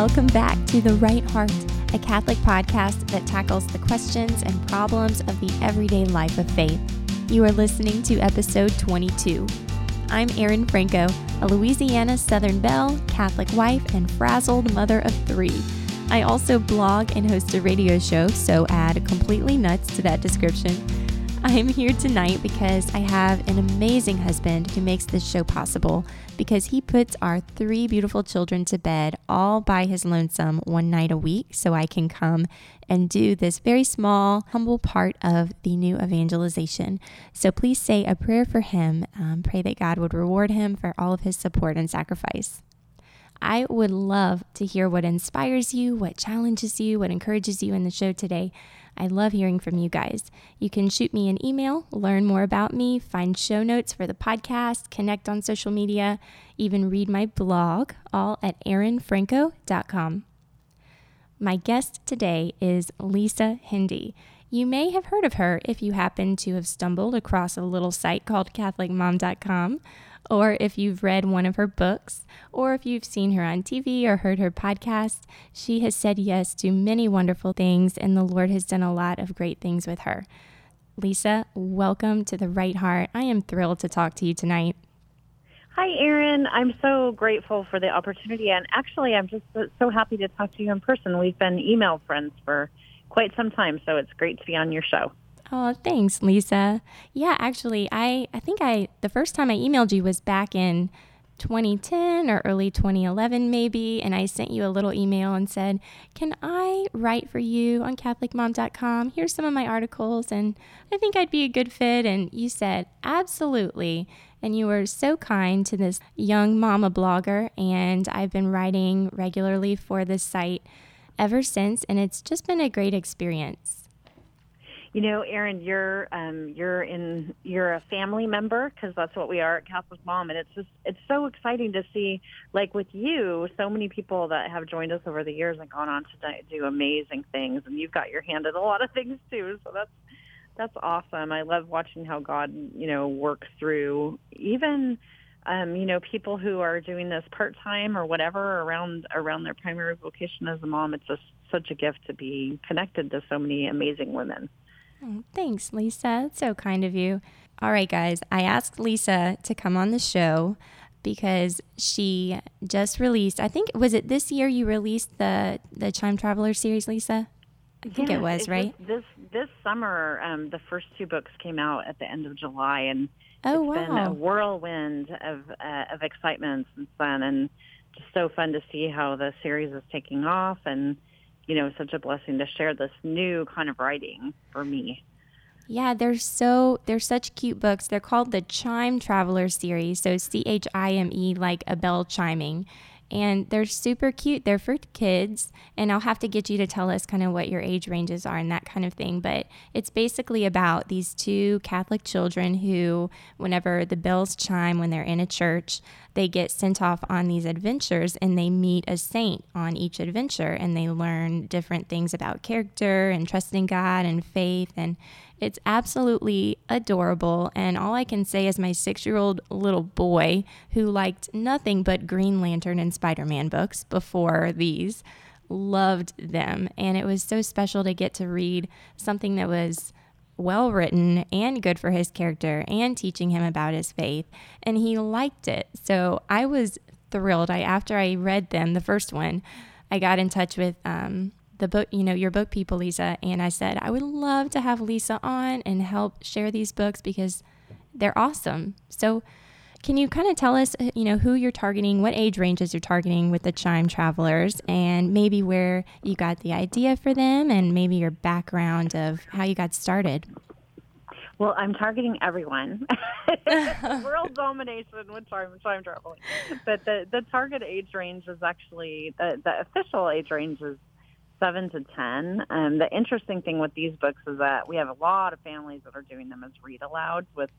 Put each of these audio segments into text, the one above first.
Welcome back to The Right Heart, a Catholic podcast that tackles the questions and problems of the everyday life of faith. You are listening to episode 22. I'm Erin Franco, a Louisiana Southern Belle, Catholic wife, and frazzled mother of three. I also blog and host a radio show, so add completely nuts to that description. I am here tonight because I have an amazing husband who makes this show possible because he puts our three beautiful children to bed all by his lonesome one night a week so I can come and do this very small, humble part of the new evangelization. So please say a prayer for him. Um, pray that God would reward him for all of his support and sacrifice. I would love to hear what inspires you, what challenges you, what encourages you in the show today. I love hearing from you guys. You can shoot me an email, learn more about me, find show notes for the podcast, connect on social media, even read my blog, all at erinfranco.com. My guest today is Lisa Hendey. You may have heard of her if you happen to have stumbled across a little site called CatholicMom.com or if you've read one of her books, or if you've seen her on TV or heard her podcast, she has said yes to many wonderful things, and the Lord has done a lot of great things with her. Lisa, welcome to the Right Heart. I am thrilled to talk to you tonight. Hi, Erin. I'm so grateful for the opportunity, and actually, I'm just so happy to talk to you in person. We've been email friends for quite some time, so it's great to be on your show. Oh, thanks, Lisa. Yeah, actually, I, I think I the first time I emailed you was back in 2010 or early 2011 maybe and I sent you a little email and said, "Can I write for you on catholicmom.com? Here's some of my articles and I think I'd be a good fit." And you said, "Absolutely." And you were so kind to this young mama blogger and I've been writing regularly for this site ever since and it's just been a great experience. You know, Erin, you're um, you're in you're a family member because that's what we are at Catholic Mom, and it's just it's so exciting to see, like with you, so many people that have joined us over the years and gone on to do amazing things, and you've got your hand in a lot of things too. So that's that's awesome. I love watching how God, you know, works through even um, you know, people who are doing this part time or whatever around around their primary vocation as a mom. It's just such a gift to be connected to so many amazing women. Oh, thanks, Lisa. It's so kind of you. All right, guys, I asked Lisa to come on the show because she just released. I think was it this year you released the the Chime Traveler series, Lisa. I think yeah, it was right. this this summer, um, the first two books came out at the end of July, and oh it's wow, been a whirlwind of uh, of excitement since then, and just so fun to see how the series is taking off and you know, such a blessing to share this new kind of writing for me. Yeah, they're so they're such cute books. They're called the Chime Traveler series. So C H I M E like a bell chiming. And they're super cute. They're for kids, and I'll have to get you to tell us kind of what your age ranges are and that kind of thing. But it's basically about these two Catholic children who, whenever the bells chime when they're in a church, they get sent off on these adventures and they meet a saint on each adventure and they learn different things about character and trusting God and faith. And it's absolutely adorable. And all I can say is my six year old little boy who liked nothing but Green Lantern and Spider Man books before these loved them. And it was so special to get to read something that was well written and good for his character and teaching him about his faith. And he liked it. So I was thrilled. I after I read them, the first one, I got in touch with um, the book, you know, your book people, Lisa, and I said I would love to have Lisa on and help share these books because they're awesome. So can you kind of tell us, uh, you know, who you're targeting, what age ranges you're targeting with the Chime Travelers, and maybe where you got the idea for them, and maybe your background of how you got started? Well, I'm targeting everyone. World domination with time, time traveling. But the, the target age range is actually, the, the official age range is 7 to 10. Um, the interesting thing with these books is that we have a lot of families that are doing them as read alouds with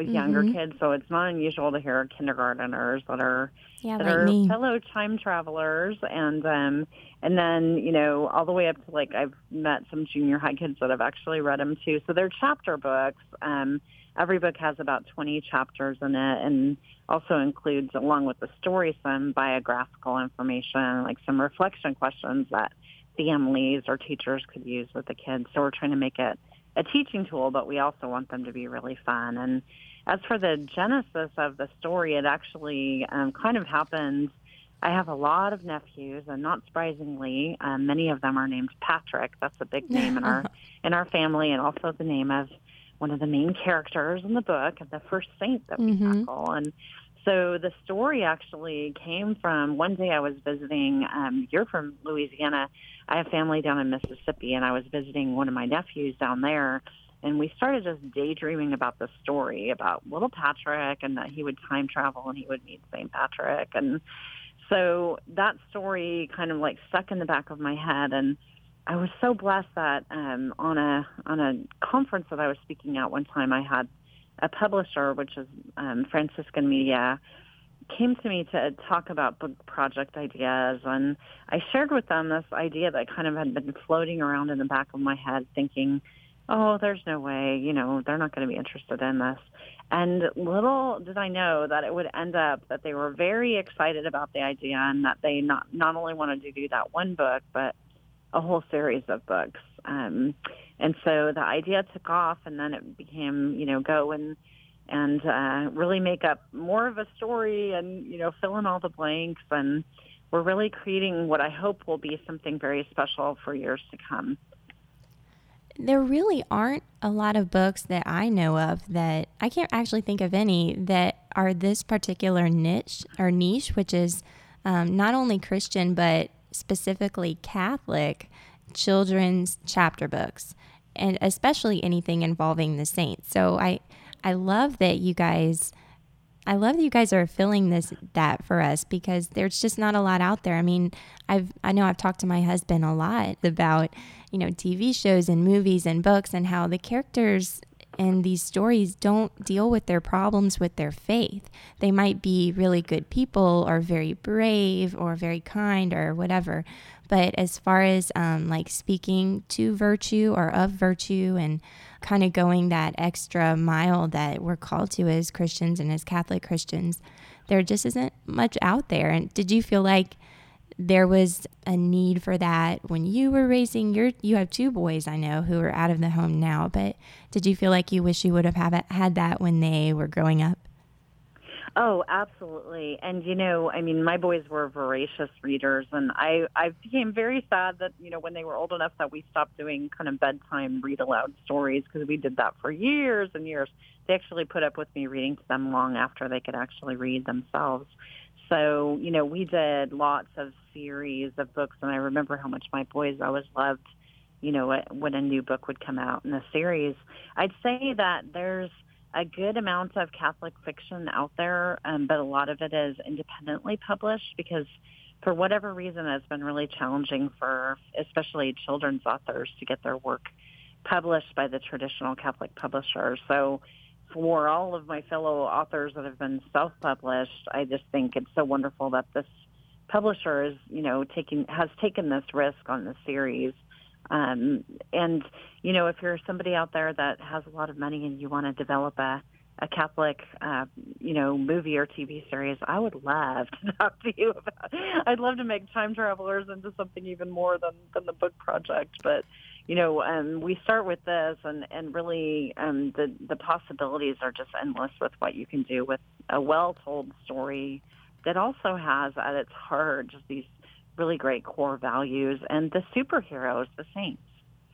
with younger mm-hmm. kids. So it's not unusual to hear kindergarteners that are yeah, that like are me. fellow Chime Travelers, and um, and then you know all the way up to like I've met some junior high kids that have actually read them too. So they're chapter books. Um, every book has about 20 chapters in it, and also includes, along with the story, some biographical information, like some reflection questions that families or teachers could use with the kids. So we're trying to make it a teaching tool, but we also want them to be really fun. And as for the genesis of the story, it actually um, kind of happened. I have a lot of nephews, and not surprisingly, um, many of them are named Patrick. That's a big name in our in our family, and also the name of one of the main characters in the book, the first saint that we mm-hmm. tackle. And so the story actually came from one day I was visiting. Um, you're from Louisiana. I have family down in Mississippi, and I was visiting one of my nephews down there. And we started just daydreaming about the story about little Patrick and that he would time travel and he would meet St. Patrick. And so that story kind of like stuck in the back of my head. And I was so blessed that um, on a on a conference that I was speaking at one time, I had a publisher, which is um, Franciscan Media, came to me to talk about book project ideas, and I shared with them this idea that kind of had been floating around in the back of my head, thinking, "Oh, there's no way, you know, they're not going to be interested in this." And little did I know that it would end up that they were very excited about the idea, and that they not not only wanted to do that one book, but a whole series of books. Um, and so the idea took off, and then it became, you know, go and and uh, really make up more of a story, and you know, fill in all the blanks. And we're really creating what I hope will be something very special for years to come. There really aren't a lot of books that I know of that I can't actually think of any that are this particular niche or niche, which is um, not only Christian but specifically Catholic children's chapter books and especially anything involving the saints. So I I love that you guys I love that you guys are filling this that for us because there's just not a lot out there. I mean, I've I know I've talked to my husband a lot about, you know, TV shows and movies and books and how the characters in these stories don't deal with their problems with their faith. They might be really good people or very brave or very kind or whatever, but as far as um, like speaking to virtue or of virtue and kind of going that extra mile that we're called to as Christians and as Catholic Christians, there just isn't much out there. And did you feel like there was a need for that when you were raising your you have two boys I know who are out of the home now, but did you feel like you wish you would have had that when they were growing up? Oh, absolutely. And you know, I mean, my boys were voracious readers, and I I became very sad that you know when they were old enough that we stopped doing kind of bedtime read aloud stories because we did that for years and years. They actually put up with me reading to them long after they could actually read themselves. So you know, we did lots of series of books, and I remember how much my boys always loved. You know, when a new book would come out in a series, I'd say that there's a good amount of Catholic fiction out there, um, but a lot of it is independently published because for whatever reason it's been really challenging for especially children's authors to get their work published by the traditional Catholic publishers. So for all of my fellow authors that have been self-published, I just think it's so wonderful that this publisher is, you know, taking has taken this risk on the series um, and you know, if you're somebody out there that has a lot of money and you want to develop a a Catholic, uh, you know, movie or TV series, I would love to talk to you about. I'd love to make Chime Travelers into something even more than than the book project. But you know, um, we start with this, and and really, um, the the possibilities are just endless with what you can do with a well told story that also has at its heart just these really great core values, and the superheroes, the saints.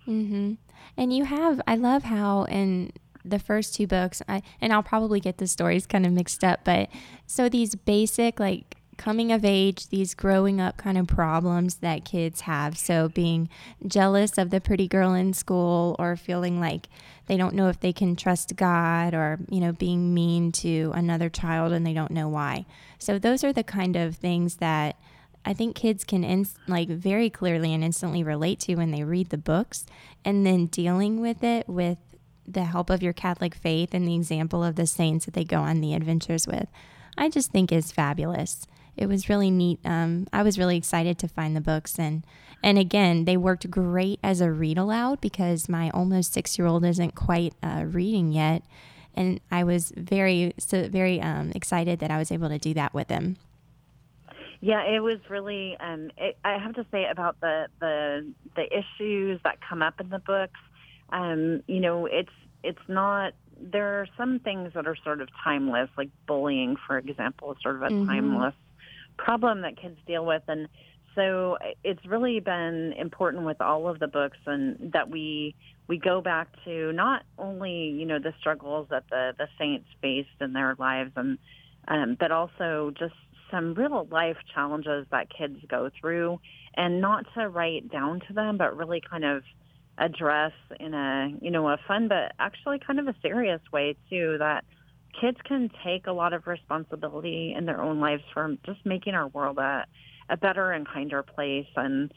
Mm-hmm. And you have, I love how in the first two books, I, and I'll probably get the stories kind of mixed up, but so these basic, like, coming of age, these growing up kind of problems that kids have. So, being jealous of the pretty girl in school, or feeling like they don't know if they can trust God, or, you know, being mean to another child and they don't know why. So, those are the kind of things that I think kids can ins- like very clearly and instantly relate to when they read the books and then dealing with it with the help of your Catholic faith and the example of the saints that they go on the adventures with, I just think is fabulous. It was really neat. Um, I was really excited to find the books and and again, they worked great as a read aloud because my almost six year old isn't quite uh, reading yet, and I was very so very um, excited that I was able to do that with him. Yeah, it was really. Um, it, I have to say about the the the issues that come up in the books. Um, you know, it's it's not. There are some things that are sort of timeless, like bullying, for example, is sort of a mm-hmm. timeless problem that kids deal with, and so it's really been important with all of the books, and that we we go back to not only you know the struggles that the the saints faced in their lives, and um, but also just some real life challenges that kids go through and not to write down to them, but really kind of address in a, you know, a fun, but actually kind of a serious way too, that kids can take a lot of responsibility in their own lives for just making our world a, a better and kinder place. And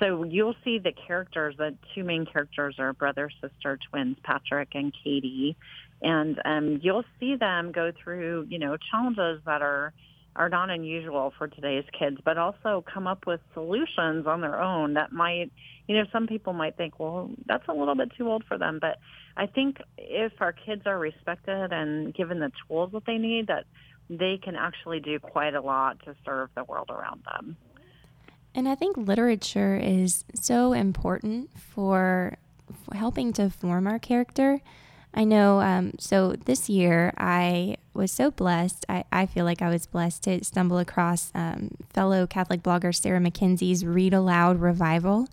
so you'll see the characters, the two main characters are brother, sister, twins, Patrick and Katie. And um, you'll see them go through, you know, challenges that are, are not unusual for today's kids, but also come up with solutions on their own that might, you know, some people might think, well, that's a little bit too old for them. But I think if our kids are respected and given the tools that they need, that they can actually do quite a lot to serve the world around them. And I think literature is so important for, helping to form our character. I know. Um, so this year, I was so blessed. I, I feel like I was blessed to stumble across um, fellow Catholic blogger Sarah Mackenzie's Read Aloud Revival.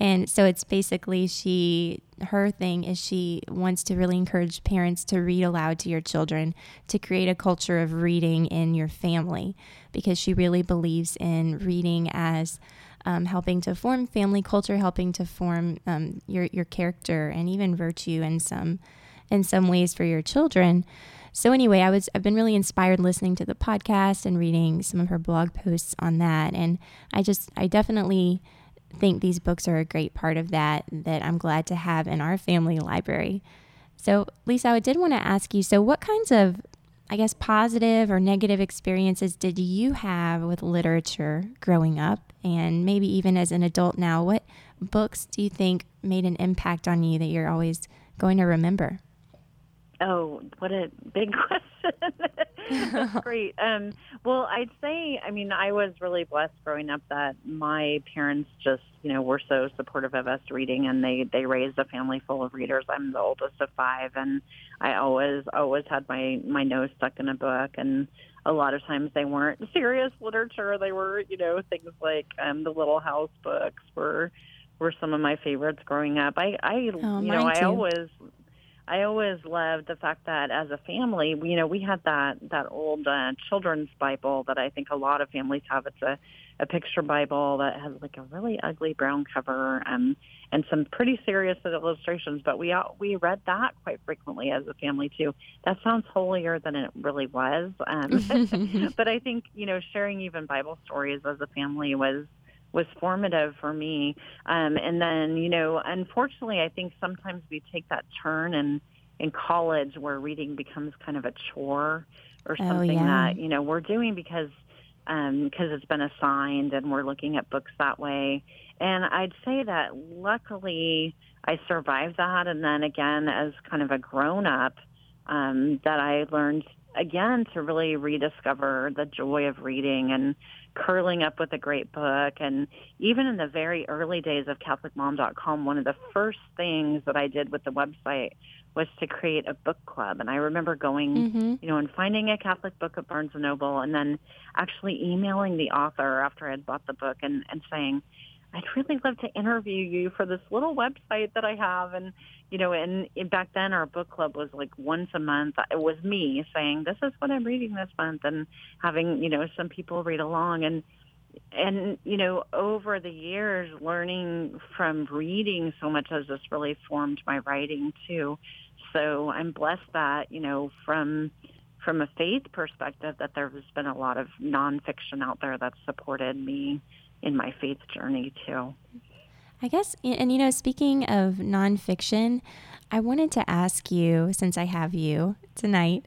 And so it's basically she, her thing is she wants to really encourage parents to read aloud to your children to create a culture of reading in your family because she really believes in reading as um, helping to form family culture, helping to form um, your, your character and even virtue in some in some ways for your children. So anyway, I was I've been really inspired listening to the podcast and reading some of her blog posts on that and I just I definitely think these books are a great part of that that I'm glad to have in our family library. So, Lisa, I did want to ask you so what kinds of I guess positive or negative experiences did you have with literature growing up and maybe even as an adult now? What books do you think made an impact on you that you're always going to remember? Oh, what a big question. That's great. Um, well, I'd say, I mean, I was really blessed growing up that my parents just, you know, were so supportive of us reading and they, they raised a family full of readers. I'm the oldest of five and I always, always had my, my nose stuck in a book and a lot of times they weren't serious literature. They were, you know, things like, um, the Little House books were, were some of my favorites growing up. I, I, oh, you know, I always I always loved the fact that as a family, you know, we had that that old uh, children's Bible that I think a lot of families have. It's a a picture Bible that has like a really ugly brown cover um, and some pretty serious illustrations. But we all, we read that quite frequently as a family too. That sounds holier than it really was. Um, but I think you know sharing even Bible stories as a family was was formative for me. Um, and then, you know, unfortunately, I think sometimes we take that turn in in college where reading becomes kind of a chore or oh, something oh, yeah. that you know we're doing because um, because it's been assigned and we're looking at books that way. And I'd say that luckily I survived that, and then again as kind of a grown up, um, that I learned again to really rediscover the joy of reading and curling up with a great book. And even in the very early days of CatholicMom.com, one of the first things that I did with the website was to create a book club. And I remember going, mm-hmm. you know, and finding a Catholic book at Barnes and Noble and then actually emailing the author after I had bought the book and, and saying, I'd really love to interview you for this little website that I have. And, you know, and, back then our book club was like once a month. It was me saying, this is what I'm reading this month and having, you know, some people read along. And, and, you know, over the years, learning from reading so much has just really formed my writing too. So I'm blessed that, you know, from, from a faith perspective that there's been a lot of nonfiction out there that's supported me in my faith journey too. I guess, and you know, speaking of nonfiction, I wanted to ask you, since I have you tonight,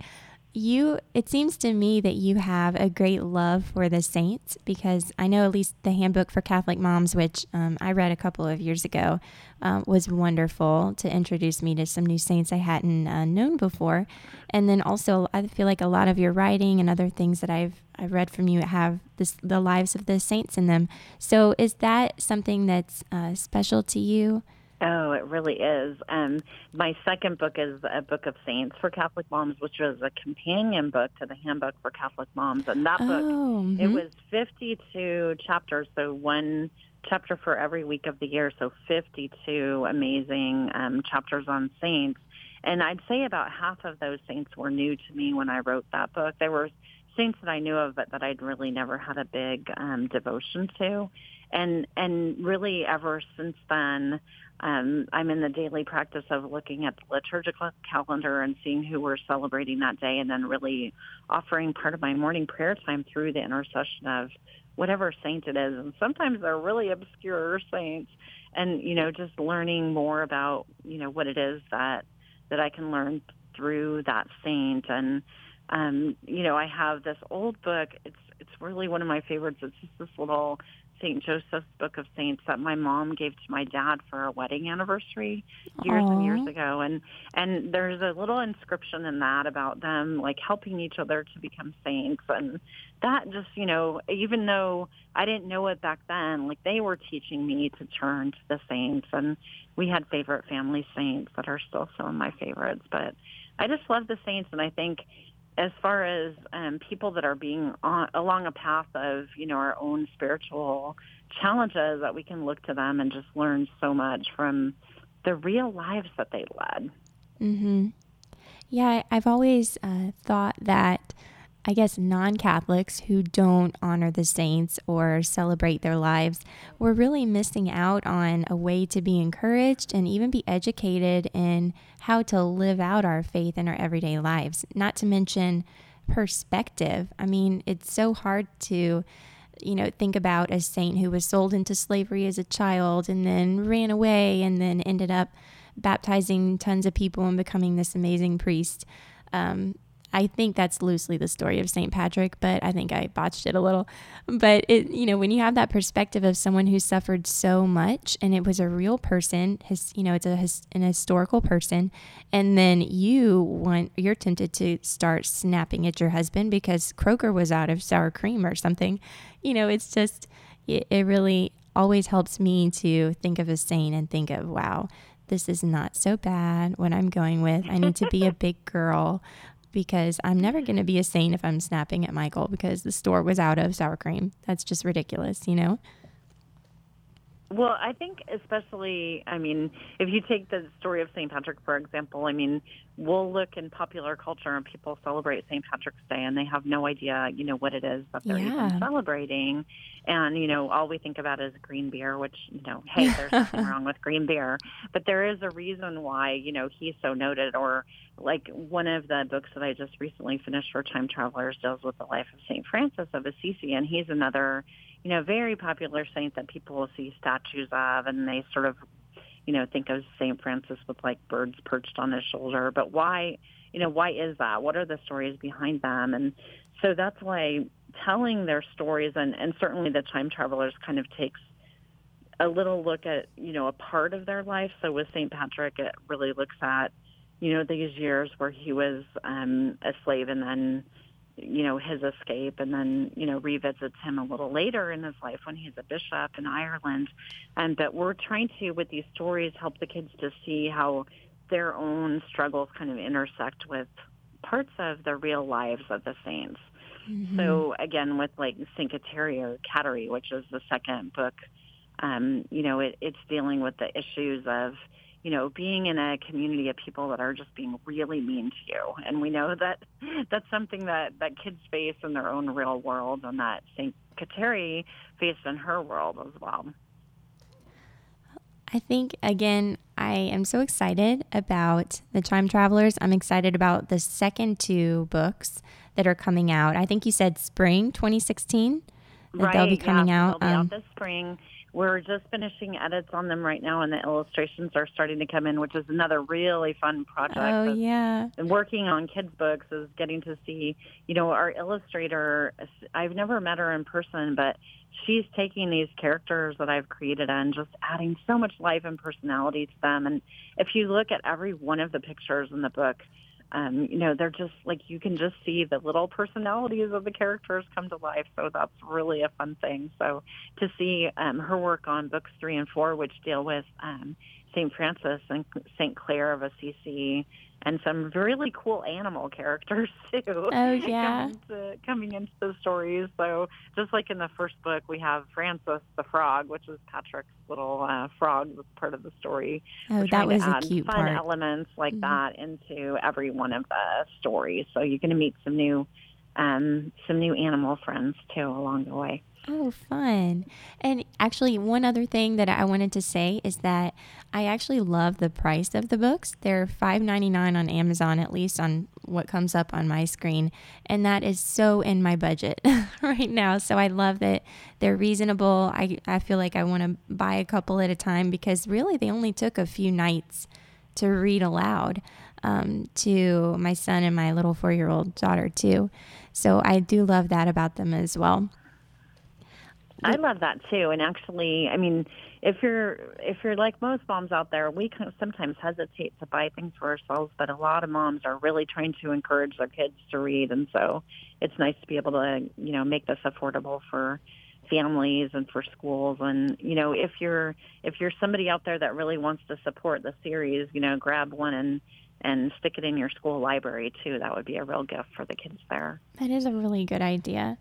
you it seems to me that you have a great love for the saints because I know at least the handbook for Catholic moms, which um, I read a couple of years ago, um, was wonderful to introduce me to some new saints I hadn't uh, known before, and then also I feel like a lot of your writing and other things that I've I've read from you have this, the lives of the saints in them. So is that something that's uh, special to you? Oh, it really is. Um, my second book is a book of saints for Catholic moms, which was a companion book to the handbook for Catholic moms. And that book, oh, mm-hmm. it was 52 chapters, so one chapter for every week of the year, so 52 amazing um, chapters on saints. And I'd say about half of those saints were new to me when I wrote that book. There were saints that I knew of, but that I'd really never had a big um, devotion to. And and really, ever since then, um, I'm in the daily practice of looking at the liturgical calendar and seeing who we're celebrating that day, and then really offering part of my morning prayer time through the intercession of whatever saint it is. And sometimes they're really obscure saints, and you know, just learning more about you know what it is that that I can learn through that saint. And um, you know, I have this old book. It's it's really one of my favorites. It's just this little St. Joseph's Book of Saints that my mom gave to my dad for our wedding anniversary years Aww. and years ago. And and there's a little inscription in that about them like helping each other to become saints. And that just, you know, even though I didn't know it back then, like they were teaching me to turn to the saints. And we had favorite family saints that are still some of my favorites. But I just love the saints, and I think as far as um, people that are being on, along a path of you know our own spiritual challenges that we can look to them and just learn so much from the real lives that they led. Mm-hmm. Yeah, I've always uh, thought that I guess, non Catholics who don't honor the saints or celebrate their lives, we're really missing out on a way to be encouraged and even be educated in how to live out our faith in our everyday lives. Not to mention perspective. I mean, it's so hard to you know, think about a saint who was sold into slavery as a child and then ran away and then ended up baptizing tons of people and becoming this amazing priest. Um, I think that's loosely the story of St. Patrick, but I think I botched it a little. But it, you know, when you have that perspective of someone who suffered so much and it was a real person, his, you know, it's a an historical person, and then you want you're tempted to start snapping at your husband because Kroger was out of sour cream or something. You know, it's just it, it really always helps me to think of a saint and think of wow this is not so bad what I'm going with. I need to be a big girl because I'm never going to be a saint if I'm snapping at Michael because the store was out of sour cream. That's just ridiculous, you know? Well, I think especially, I mean, if you take the story of St. Patrick, for example, I mean, we'll look in popular culture and people celebrate St. Patrick's Day and they have no idea, you know, what it is that they're yeah. even celebrating. And, you know, all we think about is green beer, which, you know, hey, there's nothing wrong with green beer. But there is a reason why, you know, he's so noted. Or like one of the books that I just recently finished for Chime Travelers deals with the life of St. Francis of Assisi. And he's another, you know, very popular saint that people will see statues of, and they sort of, you know, think of Saint Francis with like birds perched on his shoulder. But why, you know, why is that? What are the stories behind them? And so that's why telling their stories, and and certainly the Chime Travelers kind of takes a little look at you know a part of their life. So with Saint Patrick, it really looks at you know these years where he was um, a slave and then you know, his escape and then, you know, revisits him a little later in his life when he's a bishop in Ireland. And that we're trying to, with these stories, help the kids to see how their own struggles kind of intersect with parts of the real lives of the saints. Mm-hmm. So again, with like St. Kateri or Kateri, which is the second book, um, you know, it, it's dealing with the issues of, you know, being in a community of people that are just being really mean to you. And we know that that's something that, that kids face in their own real world and that St. Kateri faced in her world as well. I think, again, I am so excited about the Chime Travelers. I'm excited about the second two books that are coming out. I think you said spring 2016 that right, they'll be coming yeah, out. They'll be um, out this spring we're just finishing edits on them right now, and the illustrations are starting to come in, which is another really fun project. Oh yeah. And working on kids' books is getting to see, you know, our illustrator. I've never met her in person, but she's taking these characters that I've created and just adding so much life and personality to them. And if you look at every one of the pictures in the book, um, you know, they're just like you can just see the little personalities of the characters come to life. So that's really a fun thing. So to see um, her work on books three and four, which deal with um, St. Francis and St. Clare of Assisi and some really cool animal characters too. Oh yeah, coming, into, coming into the stories. So just like in the first book, we have Francis the frog, which is Patrick's little uh, frog that's part of the story. Oh, that was a cute fun part. elements like mm-hmm. that into every one of the stories. So you're going to meet some new, um, some new animal friends too along the way. Oh, fun. And actually, one other thing that I wanted to say is that I actually love the price of the books. They're $5.99 on Amazon, at least on what comes up on my screen. And that is so in my budget right now. So I love that they're reasonable. I, I feel like I want to buy a couple at a time because really they only took a few nights to read aloud um, to my son and my little four year old daughter, too. So I do love that about them as well. I love that too. And actually, I mean, if you're if you're like most moms out there, we kind of sometimes hesitate to buy things for ourselves, but a lot of moms are really trying to encourage their kids to read, and so it's nice to be able to you know make this affordable for families and for schools. And you know if you're if you're somebody out there that really wants to support the series you know grab one and and stick it in your school library too. That would be a real gift for the kids there. That is a really good idea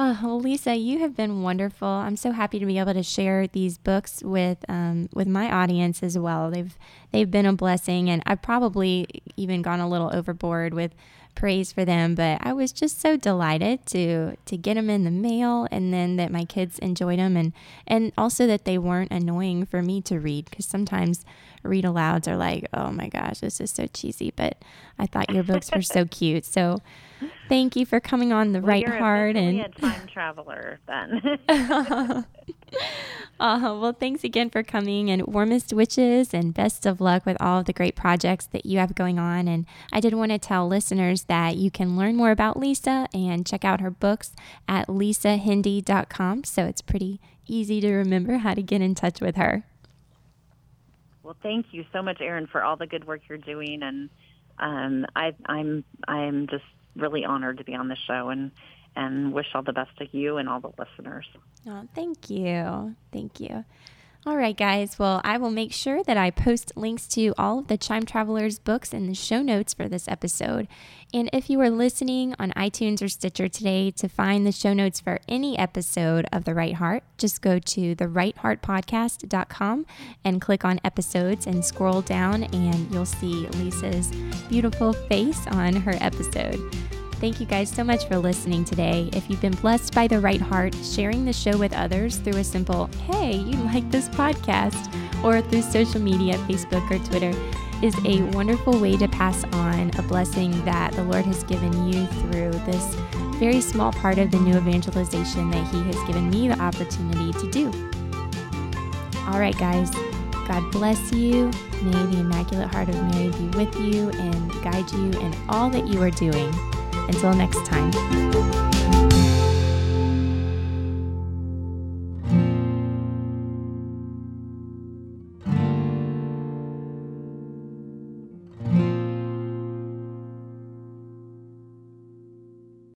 Oh, well, Lisa, you have been wonderful. I'm so happy to be able to share these books with um, with my audience as well. They've they've been a blessing, and I've probably even gone a little overboard with praise for them. But I was just so delighted to to get them in the mail, and then that my kids enjoyed them, and and also that they weren't annoying for me to read because sometimes read alouds are like, oh my gosh, this is so cheesy. But I thought your books were so cute. So Thank you for coming on the well, right heart and a time traveler then. uh, well, thanks again for coming and warmest wishes and best of luck with all of the great projects that you have going on. And I did want to tell listeners that you can learn more about Lisa and check out her books at lisahendey.com. So it's pretty easy to remember how to get in touch with her. Well, thank you so much, Erin, for all the good work you're doing and um, I, I'm I'm just really honored to be on the show and and wish all the best to you and all the listeners. Oh, thank you. Thank you. All right, guys. Well, I will make sure that I post links to all of the Chime Travelers books in the show notes for this episode. And if you are listening on iTunes or Stitcher today to find the show notes for any episode of The Right Heart, just go to therightheartpodcast.com and click on episodes and scroll down, and you'll see Lisa's beautiful face on her episode. Thank you guys so much for listening today. If you've been blessed by the right heart, sharing the show with others through a simple, hey, you like this podcast, or through social media, Facebook or Twitter, is a wonderful way to pass on a blessing that the Lord has given you through this very small part of the new evangelization that He has given me the opportunity to do. All right, guys, God bless you. May the Immaculate Heart of Mary be with you and guide you in all that you are doing. Until next time.